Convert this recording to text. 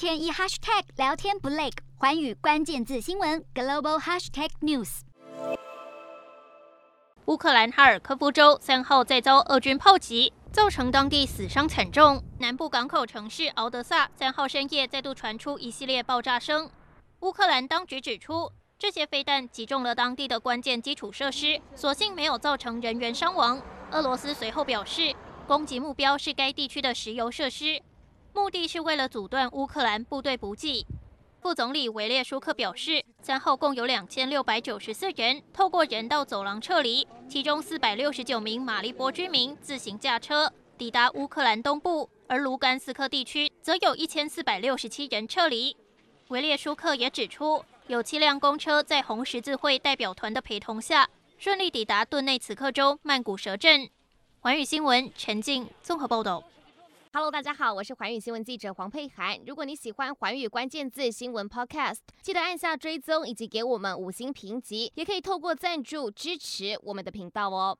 天一 hashtag 聊天不累，环宇关键字新闻 global hashtag news。乌克兰哈尔科夫州三号再遭俄军炮击，造成当地死伤惨重。南部港口城市敖德萨三号深夜再度传出一系列爆炸声。乌克兰当局指出，这些飞弹击中了当地的关键基础设施，所幸没有造成人员伤亡。俄罗斯随后表示，攻击目标是该地区的石油设施。目的是为了阻断乌克兰部队补给。副总理维列舒克表示，三号共有两千六百九十四人透过人道走廊撤离，其中四百六十九名马利波居民自行驾车抵达乌克兰东部，而卢甘斯克地区则有一千四百六十七人撤离。维列舒克也指出，有七辆公车在红十字会代表团的陪同下，顺利抵达顿内茨克州曼古舍镇。环宇新闻陈静综合报道。Hello，大家好，我是环宇新闻记者黄佩涵。如果你喜欢环宇关键字新闻 Podcast，记得按下追踪以及给我们五星评级，也可以透过赞助支持我们的频道哦。